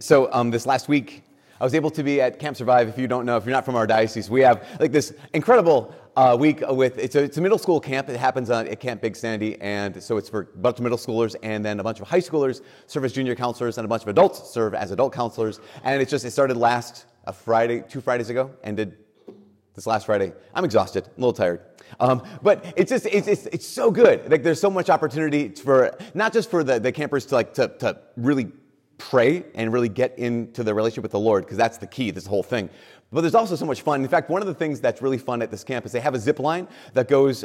So um, this last week, I was able to be at Camp Survive. If you don't know, if you're not from our diocese, we have like this incredible uh, week with it's a, it's a middle school camp. It happens on, at Camp Big Sandy, and so it's for a bunch of middle schoolers, and then a bunch of high schoolers serve as junior counselors, and a bunch of adults serve as adult counselors. And it's just it started last a Friday, two Fridays ago, ended this last Friday. I'm exhausted, a little tired. Um, but it's just it's, it's, it's so good. Like there's so much opportunity for not just for the, the campers to like to, to really pray and really get into the relationship with the Lord, because that's the key, this whole thing. But there's also so much fun. In fact, one of the things that's really fun at this camp is they have a zip line that goes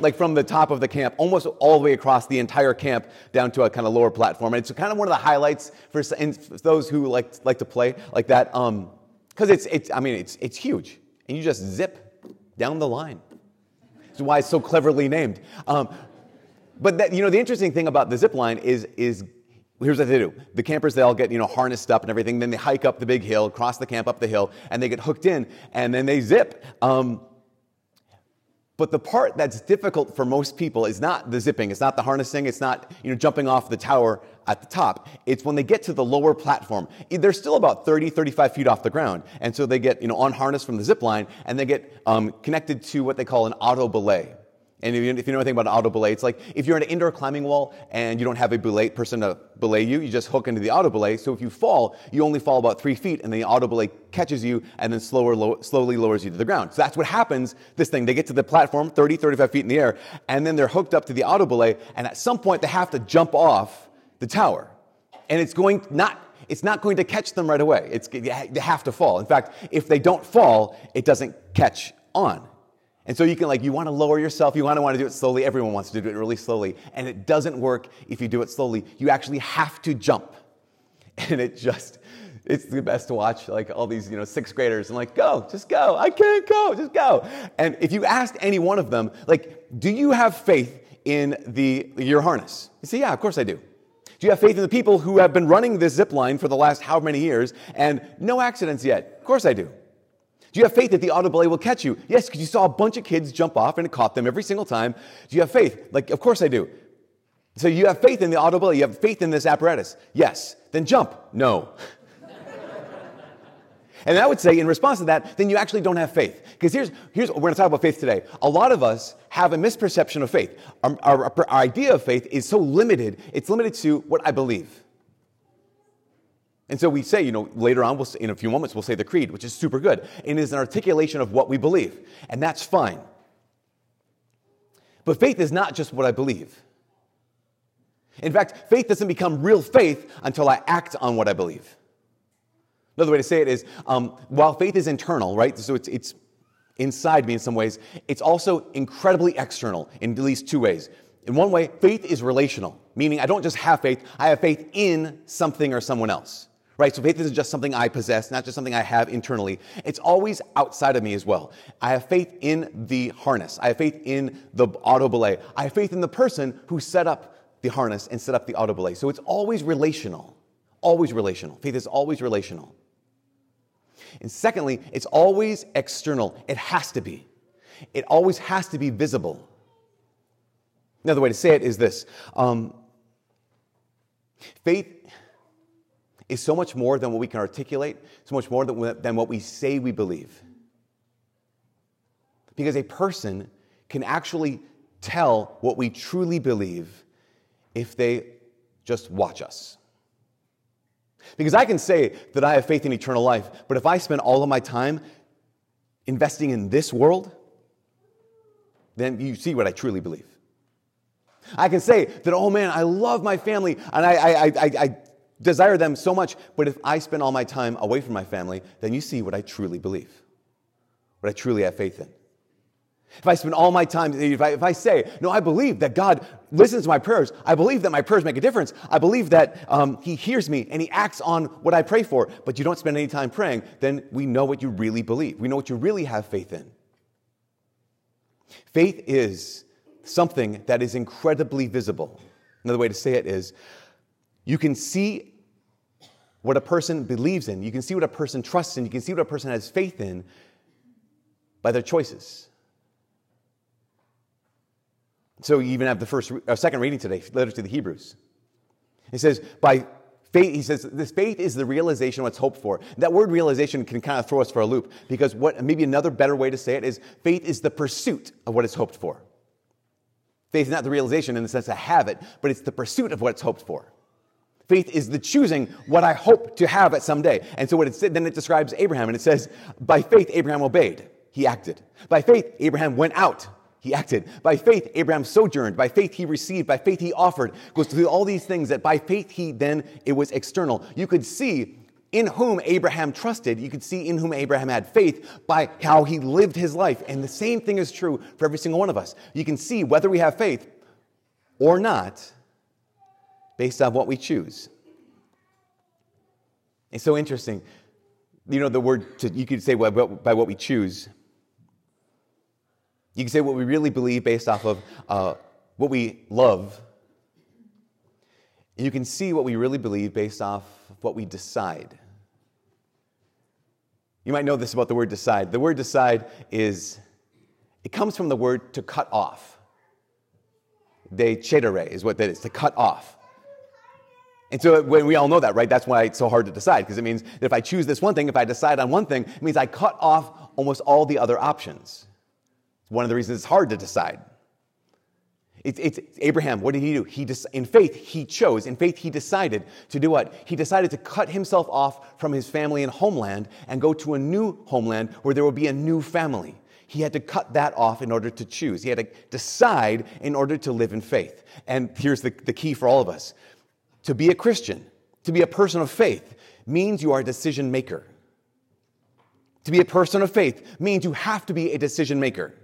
like from the top of the camp, almost all the way across the entire camp down to a kind of lower platform. And it's kind of one of the highlights for those who like, like to play like that. Because um, it's, it's, I mean, it's, it's huge. And you just zip down the line. That's why it's so cleverly named. Um, but that, you know, the interesting thing about the zip line is, is here's what they do. The campers, they all get, you know, harnessed up and everything. Then they hike up the big hill, cross the camp up the hill, and they get hooked in, and then they zip. Um, but the part that's difficult for most people is not the zipping, it's not the harnessing, it's not, you know, jumping off the tower at the top. It's when they get to the lower platform. They're still about 30, 35 feet off the ground. And so they get, you know, unharnessed from the zip line, and they get um, connected to what they call an auto belay. And if you, if you know anything about auto belay, it's like if you're in an indoor climbing wall and you don't have a belay person to belay you, you just hook into the auto belay. So if you fall, you only fall about three feet, and the auto belay catches you and then slower, low, slowly lowers you to the ground. So that's what happens. This thing, they get to the platform, 30, 35 feet in the air, and then they're hooked up to the auto belay, and at some point they have to jump off the tower, and it's going not. It's not going to catch them right away. It's, they have to fall. In fact, if they don't fall, it doesn't catch on. And so you can like, you want to lower yourself, you want to want to do it slowly. Everyone wants to do it really slowly. And it doesn't work if you do it slowly. You actually have to jump. And it just, it's the best to watch like all these, you know, sixth graders and like, go, just go. I can't go, just go. And if you asked any one of them, like, do you have faith in the your harness? You say, yeah, of course I do. Do you have faith in the people who have been running this zip line for the last how many years and no accidents yet? Of course I do. Do you have faith that the auto belay will catch you? Yes, because you saw a bunch of kids jump off and it caught them every single time. Do you have faith? Like, of course I do. So you have faith in the auto belay. You have faith in this apparatus. Yes. Then jump. No. and I would say, in response to that, then you actually don't have faith. Because here's, here's, we're going to talk about faith today. A lot of us have a misperception of faith. Our, our, our idea of faith is so limited, it's limited to what I believe. And so we say, you know, later on, we'll say, in a few moments, we'll say the creed, which is super good. And is an articulation of what we believe. And that's fine. But faith is not just what I believe. In fact, faith doesn't become real faith until I act on what I believe. Another way to say it is um, while faith is internal, right? So it's, it's inside me in some ways, it's also incredibly external in at least two ways. In one way, faith is relational, meaning I don't just have faith, I have faith in something or someone else. Right? So faith isn't just something I possess, not just something I have internally. It's always outside of me as well. I have faith in the harness. I have faith in the auto belay. I have faith in the person who set up the harness and set up the auto belay. So it's always relational. Always relational. Faith is always relational. And secondly, it's always external. It has to be. It always has to be visible. Another way to say it is this um, faith is so much more than what we can articulate, so much more than, what we say we believe. Because a person can actually tell what we truly believe if they just watch us. Because I can say that I have faith in eternal life, but if I spend all of my time investing in this world, then you see what I truly believe. I can say that, oh man, I love my family and I, I, I, I desire them so much, but if I spend all my time away from my family, then you see what I truly believe, what I truly have faith in. If I spend all my time, if I, if I say, no, I believe that God listens to my prayers, I believe that my prayers make a difference, I believe that um, He hears me and He acts on what I pray for, but you don't spend any time praying, then we know what you really believe. We know what you really have faith in. Faith is something that is incredibly visible. Another way to say it is you can see what a person believes in. You can see what a person trusts in. You can see what a person has faith in by their choices. So you even have the first, uh, second reading today, letter to the Hebrews. It says, by Faith, he says, this faith is the realization of what's hoped for. That word realization can kind of throw us for a loop because what maybe another better way to say it is faith is the pursuit of what is hoped for. Faith is not the realization in the sense to have it, but it's the pursuit of what's hoped for. Faith is the choosing what I hope to have at some day. And so what it said, then it describes Abraham and it says, by faith Abraham obeyed. He acted. By faith Abraham went out he acted. By faith, Abraham sojourned. By faith, he received. By faith, he offered. Goes through all these things that by faith, he then, it was external. You could see in whom Abraham trusted. You could see in whom Abraham had faith by how he lived his life. And the same thing is true for every single one of us. You can see whether we have faith or not based on what we choose. It's so interesting. You know, the word, to, you could say by what we choose. You can say what we really believe based off of uh, what we love. And you can see what we really believe based off of what we decide. You might know this about the word decide. The word decide is, it comes from the word to cut off. De cedere is what that is, to cut off. And so we all know that, right? That's why it's so hard to decide, because it means that if I choose this one thing, if I decide on one thing, it means I cut off almost all the other options It's one of the reasons it's hard to decide. It's, it's, Abraham, what did he do? He in faith, he chose. In faith, he decided to do what? He decided to cut himself off from his family and homeland and go to a new homeland where there would be a new family. He had to cut that off in order to choose. He had to decide in order to live in faith. And here's the, the key for all of us to be a Christian, to be a person of faith, means you are a decision maker. To be a person of faith means you have to be a decision maker.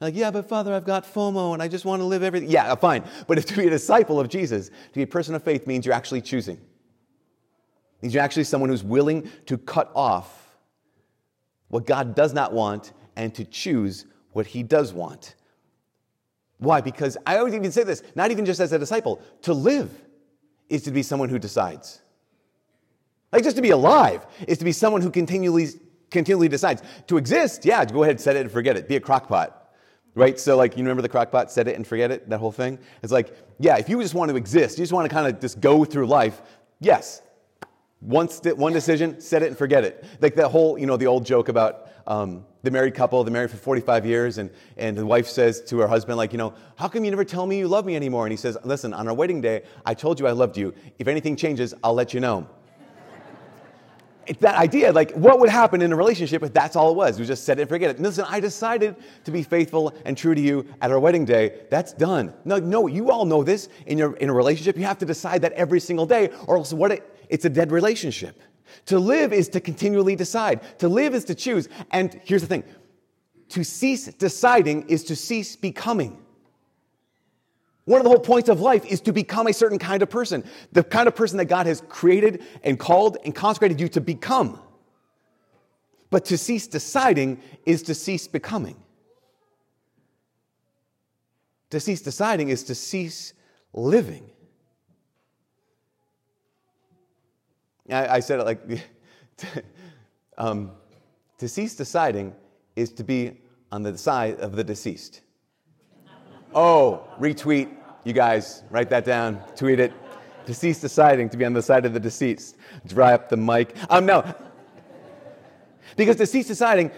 Like, yeah, but Father, I've got FOMO and I just want to live everything. Yeah, uh, fine. But if to be a disciple of Jesus, to be a person of faith means you're actually choosing. Means you're actually someone who's willing to cut off what God does not want and to choose what he does want. Why? Because I always even say this, not even just as a disciple, to live is to be someone who decides. Like just to be alive is to be someone who continually continually decides. To exist, yeah, go ahead, set it and forget it. Be a crockpot. Right? So, like, you remember the crockpot, set it and forget it, that whole thing? It's like, yeah, if you just want to exist, you just want to kind of just go through life, yes. One, st- one decision, set it and forget it. Like that whole, you know, the old joke about um, the married couple, they're married for 45 years, and, and the wife says to her husband, like, you know, how come you never tell me you love me anymore? And he says, listen, on our wedding day, I told you I loved you. If anything changes, I'll let you know it's that idea, like what would happen in a relationship if that's all it was? We just said it and forget it. Listen, I decided to be faithful and true to you at our wedding day. That's done. No, no, you all know this in your in a relationship. You have to decide that every single day, or else what it, it's a dead relationship. To live is to continually decide. To live is to choose. And here's the thing: to cease deciding is to cease becoming. One of the whole points of life is to become a certain kind of person, the kind of person that God has created and called and consecrated you to become. But to cease deciding is to cease becoming. To cease deciding is to cease living. I, said it like um, to cease deciding is to be on the side of the deceased. Oh, retweet, you guys, write that down, tweet it. Deceased deciding to be on the side of the deceased. Dry up the mic. Um, no. Because deceased deciding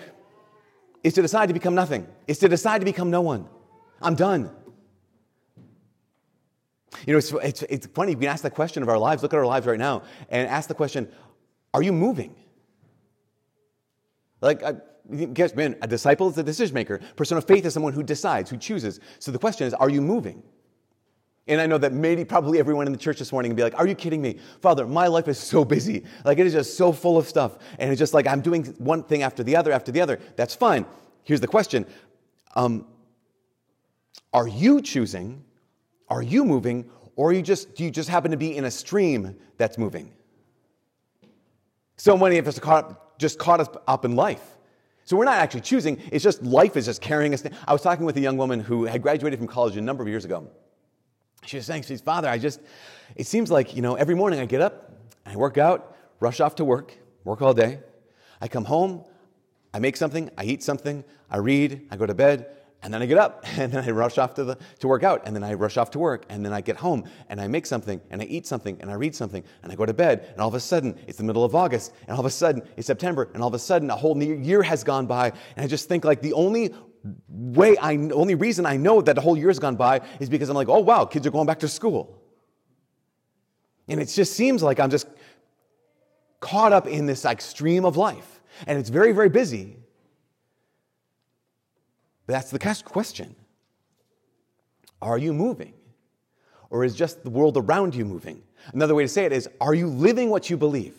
is to decide to become nothing, is to decide to become no one. I'm done. You know, it's, it's, it's funny, we can ask the question of our lives, look at our lives right now, and ask the question are you moving? Like, I, guess, man, a disciple is a decision maker. Person of faith is someone who decides, who chooses. So the question is, are you moving? And I know that maybe probably everyone in the church this morning will be like, Are you kidding me? Father, my life is so busy. Like it is just so full of stuff. And it's just like I'm doing one thing after the other after the other. That's fine. Here's the question um, Are you choosing? Are you moving? Or you just, do you just happen to be in a stream that's moving? So many of us are caught, just caught us up in life. So we're not actually choosing, it's just life is just carrying us. I was talking with a young woman who had graduated from college a number of years ago. She was saying, she's, Father, I just, it seems like, you know, every morning I get up, I work out, rush off to work, work all day. I come home, I make something, I eat something, I read, I go to bed, And then I get up and then I rush off to, the, to work out and then I rush off to work and then I get home and I make something and I eat something and I read something and I go to bed and all of a sudden it's the middle of August and all of a sudden it's September and all of a sudden a whole year has gone by and I just think like the only way I, only reason I know that the whole year has gone by is because I'm like, oh wow, kids are going back to school. And it just seems like I'm just caught up in this like stream of life. And it's very, very busy. That's the question. Are you moving? Or is just the world around you moving? Another way to say it is Are you living what you believe?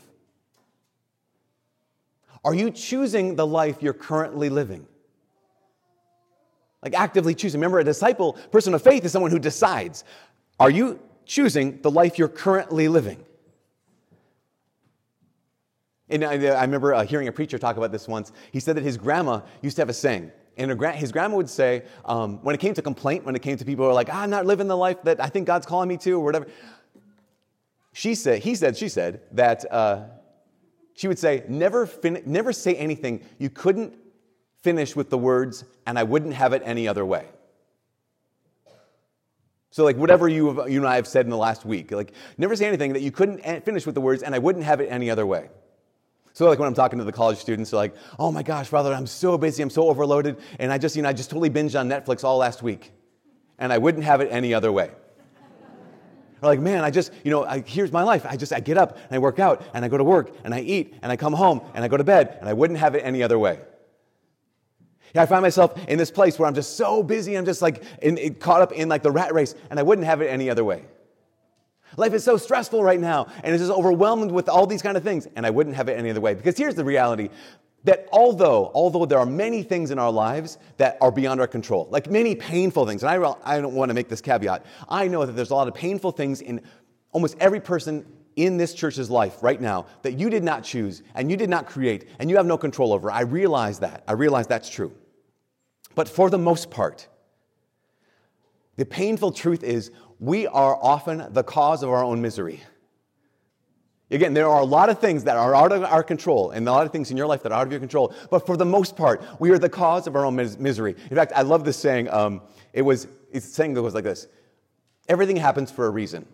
Are you choosing the life you're currently living? Like actively choosing. Remember, a disciple, person of faith, is someone who decides. Are you choosing the life you're currently living? And I, remember uh, hearing a preacher talk about this once. He said that his grandma used to have a saying. And his grandma would say, um, when it came to complaint, when it came to people who are like, ah, I'm not living the life that I think God's calling me to, or whatever, she said, he said, she said that uh, she would say, never, fin- never say anything you couldn't finish with the words, and I wouldn't have it any other way. So, like, whatever you, have, you and I have said in the last week, like, never say anything that you couldn't finish with the words, and I wouldn't have it any other way. So like when I'm talking to the college students, they're like, "Oh my gosh, brother, I'm so busy, I'm so overloaded, and I just, you know, I just totally binged on Netflix all last week, and I wouldn't have it any other way." Or like, man, I just, you know, I, here's my life. I just, I get up and I work out and I go to work and I eat and I come home and I go to bed and I wouldn't have it any other way. Yeah, I find myself in this place where I'm just so busy. I'm just like in, in, caught up in like the rat race and I wouldn't have it any other way. Life is so stressful right now, and it's just overwhelmed with all these kind of things, and I wouldn't have it any other way. Because here's the reality that although, although there are many things in our lives that are beyond our control, like many painful things, and I, I don't want to make this caveat, I know that there's a lot of painful things in almost every person in this church's life right now that you did not choose and you did not create and you have no control over. I realize that. I realize that's true. But for the most part, the painful truth is we are often the cause of our own misery. Again, there are a lot of things that are out of our control, and a lot of things in your life that are out of your control. But for the most part, we are the cause of our own mis- misery. In fact, I love this saying. Um, it was it's saying that was like this: Everything happens for a reason.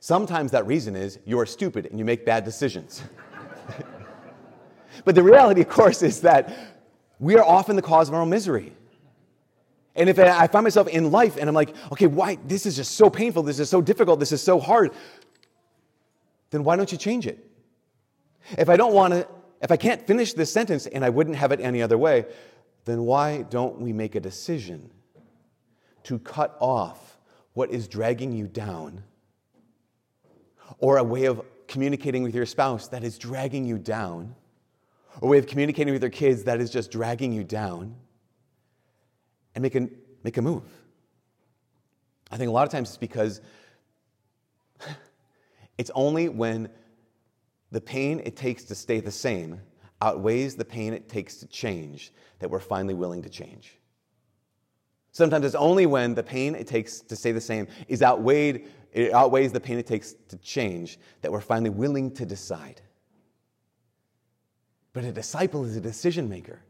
Sometimes that reason is you are stupid and you make bad decisions. but the reality, of course, is that we are often the cause of our own misery. And if I find myself in life and I'm like, okay, why? This is just so painful. This is so difficult. This is so hard. Then why don't you change it? If I don't want to, if I can't finish this sentence and I wouldn't have it any other way, then why don't we make a decision to cut off what is dragging you down or a way of communicating with your spouse that is dragging you down or a way of communicating with your kids that is just dragging you down? And make a, make a move. I think a lot of times it's because it's only when the pain it takes to stay the same outweighs the pain it takes to change that we're finally willing to change. Sometimes it's only when the pain it takes to stay the same is outweighed, it outweighs the pain it takes to change that we're finally willing to decide. But a disciple is a decision maker.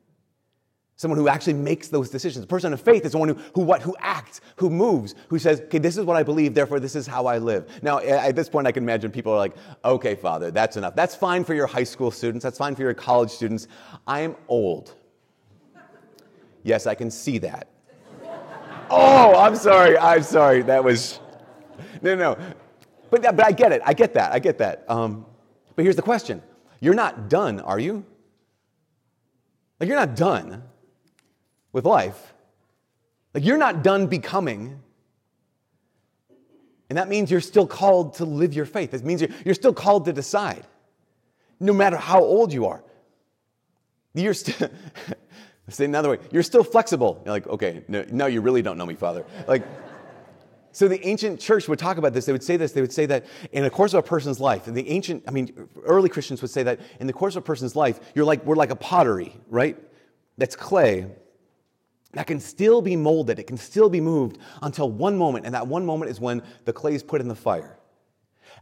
Someone who actually makes those decisions. A person of faith is someone who, who what, who acts, who moves, who says, okay, this is what I believe, therefore this is how I live. Now, at this point, I can imagine people are like, okay, Father, that's enough. That's fine for your high school students. That's fine for your college students. I'm old. Yes, I can see that. oh, I'm sorry. I'm sorry. That was, no, no. But, but I get it. I get that. I get that. Um, but here's the question You're not done, are you? Like, you're not done with life. Like you're not done becoming. And that means you're still called to live your faith. It means you're, still called to decide, no matter how old you are. You're still, say another way, you're still flexible. You're like, okay, no, no, you really don't know me, Father. Like, so the ancient church would talk about this. They would say this. They would say that in the course of a person's life, and the ancient, I mean, early Christians would say that in the course of a person's life, you're like, we're like a pottery, right? That's clay that can still be molded, it can still be moved until one moment, and that one moment is when the clay is put in the fire.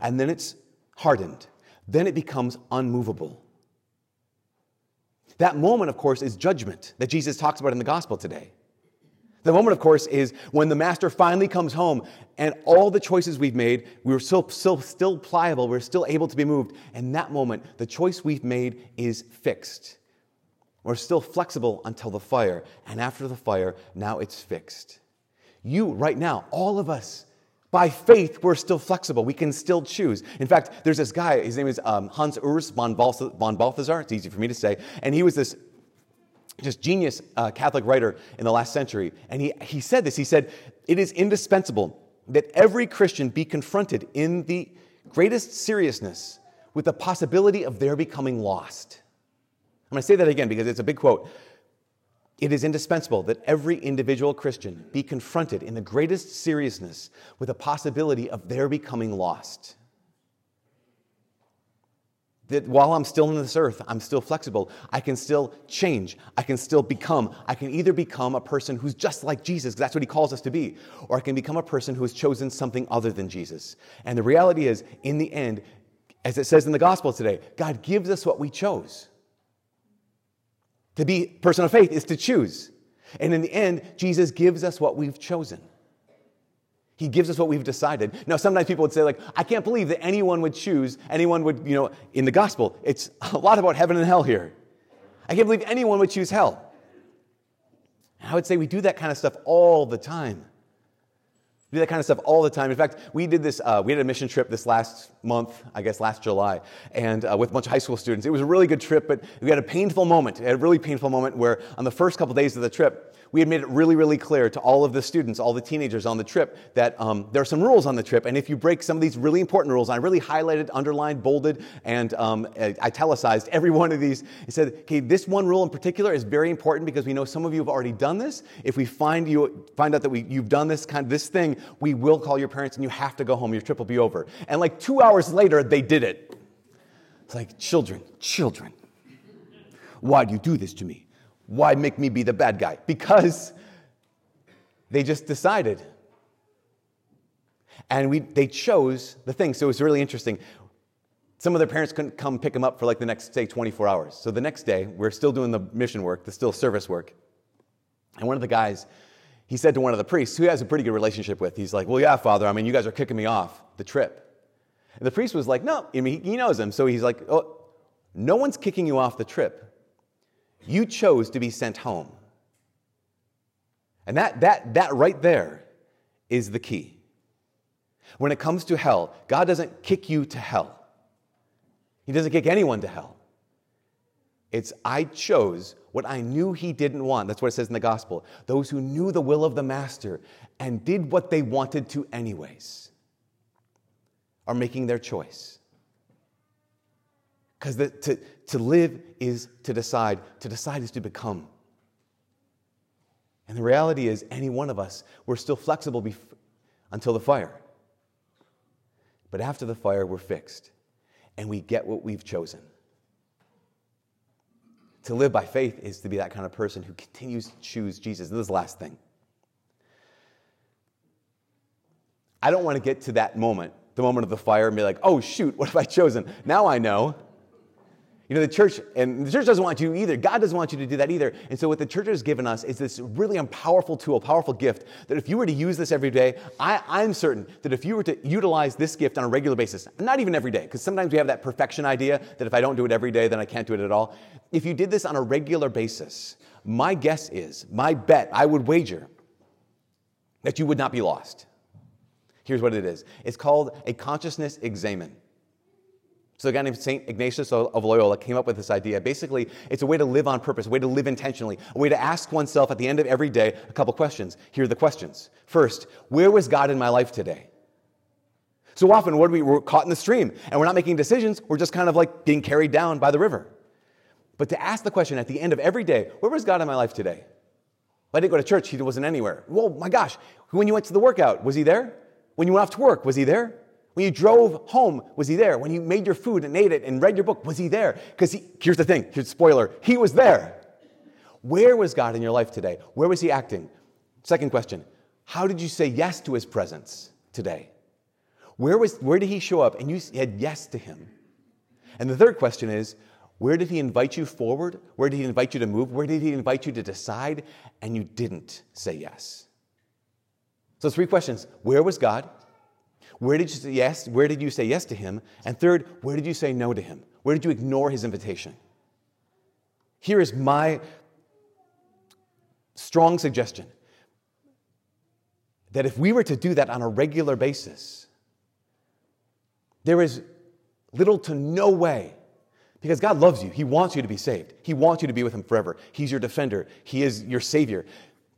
And then it's hardened. Then it becomes unmovable. That moment, of course, is judgment that Jesus talks about in the gospel today. The moment, of course, is when the master finally comes home and all the choices we've made, we were still, still, still pliable, we're still able to be moved. And that moment, the choice we've made is fixed. We're still flexible until the fire. And after the fire, now it's fixed. You, right now, all of us, by faith, we're still flexible. We can still choose. In fact, there's this guy, his name is um, Hans Urs von, Balthasar. It's easy for me to say. And he was this just genius uh, Catholic writer in the last century. And he, he said this he said, It is indispensable that every Christian be confronted in the greatest seriousness with the possibility of their becoming lost. I'm going to say that again because it's a big quote. It is indispensable that every individual Christian be confronted in the greatest seriousness with the possibility of their becoming lost that while I'm still on this earth, I'm still flexible. I can still change. I can still become. I can either become a person who's just like Jesus, because that's what he calls us to be, or I can become a person who has chosen something other than Jesus. And the reality is, in the end, as it says in the gospel today, God gives us what we chose. To be person of faith is to choose. And in the end, Jesus gives us what we've chosen. He gives us what we've decided. Now, sometimes people would say, like, I can't believe that anyone would choose, anyone would, you know, in the gospel, it's a lot about heaven and hell here. I can't believe anyone would choose hell. And I would say we do that kind of stuff all the time. We do that kind of stuff all the time. In fact, we did this, uh, we had a mission trip this last month, I guess last July, and uh, with a bunch of high school students. It was a really good trip, but we had a painful moment, a really painful moment where on the first couple days of the trip, we had made it really, really clear to all of the students, all the teenagers on the trip, that um, there are some rules on the trip. And if you break some of these really important rules, I really highlighted, underlined, bolded, and um, italicized every one of these. It said, okay, this one rule in particular is very important because we know some of you have already done this. If we find you find out that we, you've done this kind of this thing, we will call your parents and you have to go home. Your trip will be over. And like two hours later, they did it. It's like, children, children, why do you do this to me? Why make me be the bad guy? Because they just decided. And we, they chose the thing. So it was really interesting. Some of their parents couldn't come pick them up for like the next, say, 24 hours. So the next day, we're still doing the mission work, the still service work. And one of the guys, he said to one of the priests, who he has a pretty good relationship with, he's like, Well, yeah, Father, I mean, you guys are kicking me off the trip. And the priest was like, No, I mean, he knows him. So he's like, Oh, no one's kicking you off the trip. You chose to be sent home. And that, that, that right there is the key. When it comes to hell, God doesn't kick you to hell. He doesn't kick anyone to hell. It's I chose what I knew he didn't want. That's what it says in the gospel. Those who knew the will of the master and did what they wanted to, anyways, are making their choice. Because to, to live is to decide, to decide is to become. And the reality is, any one of us, we're still flexible bef- until the fire. But after the fire, we're fixed and we get what we've chosen. To live by faith is to be that kind of person who continues to choose Jesus. And this is the last thing. I don't want to get to that moment, the moment of the fire, and be like, oh, shoot, what have I chosen? Now I know. You know, the church, and the church doesn't want you either. God doesn't want you to do that either. And so, what the church has given us is this really um, powerful tool, powerful gift that if you were to use this every day, I, I'm certain that if you were to utilize this gift on a regular basis, not even every day, because sometimes we have that perfection idea that if I don't do it every day, then I can't do it at all. If you did this on a regular basis, my guess is, my bet, I would wager that you would not be lost. Here's what it is it's called a consciousness examen. So a guy named St. Ignatius of Loyola came up with this idea. Basically, it's a way to live on purpose, a way to live intentionally, a way to ask oneself at the end of every day a couple questions. Here are the questions. First, where was God in my life today? So often, what we, we're caught in the stream and we're not making decisions, we're just kind of like being carried down by the river. But to ask the question at the end of every day, where was God in my life today? Well, I didn't go to church, he wasn't anywhere. Well, my gosh, when you went to the workout, was he there? When you went off to work, was he there? When you drove home, was he there? When you made your food and ate it and read your book, was he there? Because here's the thing, here's the spoiler, he was there. Where was God in your life today? Where was he acting? Second question, how did you say yes to his presence today? Where, was, where did he show up and you said yes to him? And the third question is, Where did He invite you forward? Where did He invite you to move? Where did He invite you to decide? And you didn't say yes. So, three questions Where was God? Where did you say yes? Where did you say yes to Him? And third, where did you say no to Him? Where did you ignore His invitation? Here is my strong suggestion that if we were to do that on a regular basis, there is little to no way, because God loves you. He wants you to be saved. He wants you to be with Him forever. He's your defender, He is your Savior.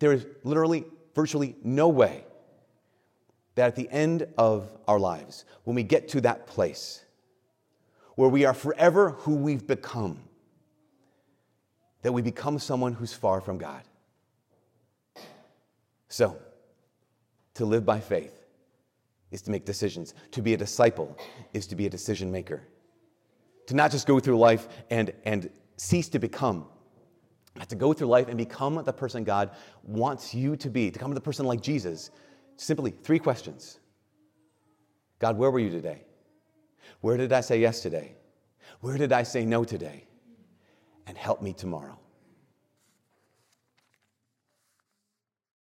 There is literally, virtually no way that at the end of our lives, when we get to that place where we are forever who we've become, that we become someone who's far from God. So, to live by faith is to make decisions. To be a disciple is to be a decision maker. To not just go through life and, and cease to become, but to go through life and become the person God wants you to be, to become the person like Jesus. Simply three questions God, where were you today? Where did I say yes today? Where did I say no today? And help me tomorrow.